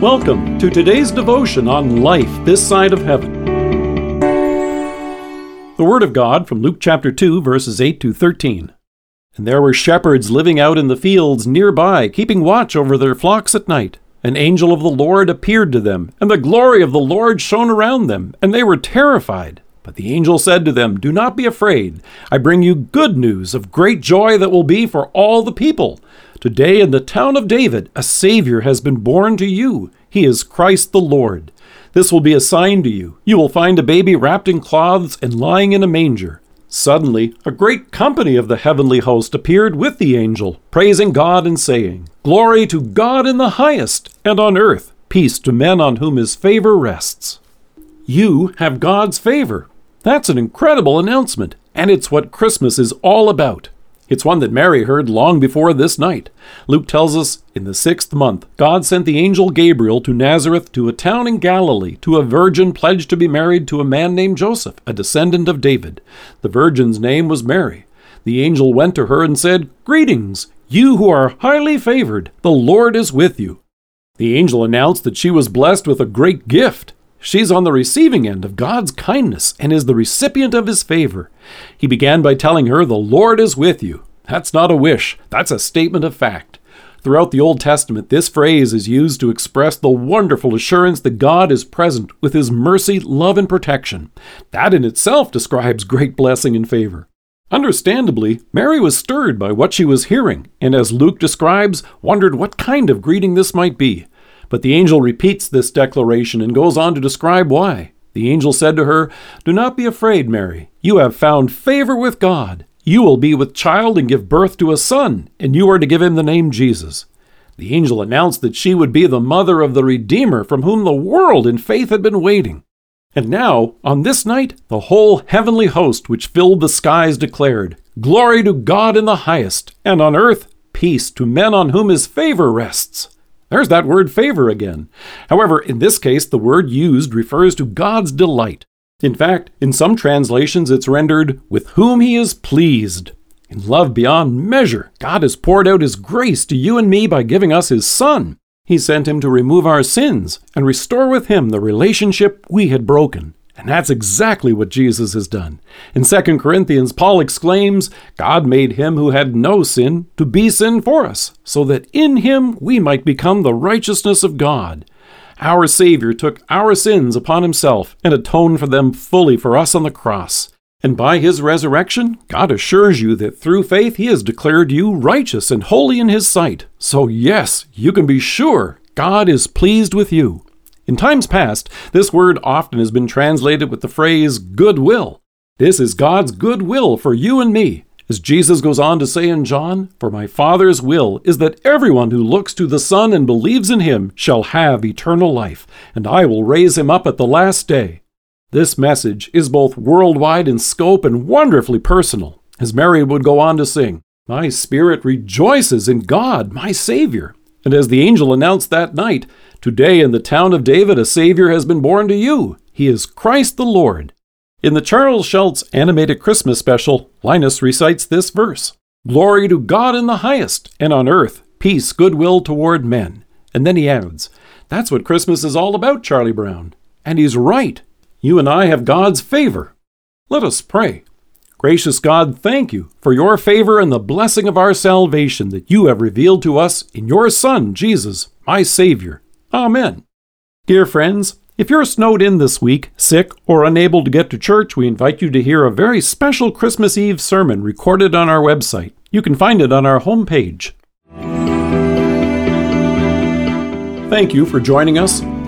Welcome to today's devotion on life this side of heaven. The Word of God from Luke chapter 2, verses 8 to 13. And there were shepherds living out in the fields nearby, keeping watch over their flocks at night. An angel of the Lord appeared to them, and the glory of the Lord shone around them, and they were terrified. But the angel said to them, Do not be afraid. I bring you good news of great joy that will be for all the people. Today in the town of David, a Savior has been born to you. He is Christ the Lord. This will be a sign to you. You will find a baby wrapped in cloths and lying in a manger. Suddenly, a great company of the heavenly host appeared with the angel, praising God and saying, Glory to God in the highest, and on earth, peace to men on whom his favor rests. You have God's favor. That's an incredible announcement, and it's what Christmas is all about. It's one that Mary heard long before this night. Luke tells us in the sixth month, God sent the angel Gabriel to Nazareth to a town in Galilee to a virgin pledged to be married to a man named Joseph, a descendant of David. The virgin's name was Mary. The angel went to her and said, Greetings, you who are highly favored, the Lord is with you. The angel announced that she was blessed with a great gift. She's on the receiving end of God's kindness and is the recipient of his favor. He began by telling her, The Lord is with you. That's not a wish, that's a statement of fact. Throughout the Old Testament, this phrase is used to express the wonderful assurance that God is present with his mercy, love, and protection. That in itself describes great blessing and favor. Understandably, Mary was stirred by what she was hearing, and as Luke describes, wondered what kind of greeting this might be. But the angel repeats this declaration and goes on to describe why. The angel said to her, Do not be afraid, Mary. You have found favor with God. You will be with child and give birth to a son, and you are to give him the name Jesus. The angel announced that she would be the mother of the Redeemer from whom the world in faith had been waiting. And now, on this night, the whole heavenly host which filled the skies declared, Glory to God in the highest, and on earth peace to men on whom his favor rests. There's that word favor again. However, in this case, the word used refers to God's delight. In fact, in some translations, it's rendered, with whom he is pleased. In love beyond measure, God has poured out his grace to you and me by giving us his Son. He sent him to remove our sins and restore with him the relationship we had broken. And that's exactly what Jesus has done. In 2 Corinthians, Paul exclaims, God made him who had no sin to be sin for us, so that in him we might become the righteousness of God. Our Savior took our sins upon himself and atoned for them fully for us on the cross. And by his resurrection, God assures you that through faith he has declared you righteous and holy in his sight. So, yes, you can be sure God is pleased with you. In times past, this word often has been translated with the phrase goodwill. This is God's goodwill for you and me. As Jesus goes on to say in John, For my Father's will is that everyone who looks to the Son and believes in him shall have eternal life, and I will raise him up at the last day. This message is both worldwide in scope and wonderfully personal. As Mary would go on to sing, My spirit rejoices in God, my Savior. And as the angel announced that night, Today in the town of David a Savior has been born to you. He is Christ the Lord. In the Charles Schulz animated Christmas special, Linus recites this verse Glory to God in the highest, and on earth, peace, goodwill toward men. And then he adds, That's what Christmas is all about, Charlie Brown. And he's right. You and I have God's favor. Let us pray. Gracious God, thank you for your favor and the blessing of our salvation that you have revealed to us in your Son, Jesus, my Savior. Amen. Dear friends, if you're snowed in this week, sick, or unable to get to church, we invite you to hear a very special Christmas Eve sermon recorded on our website. You can find it on our homepage. Thank you for joining us.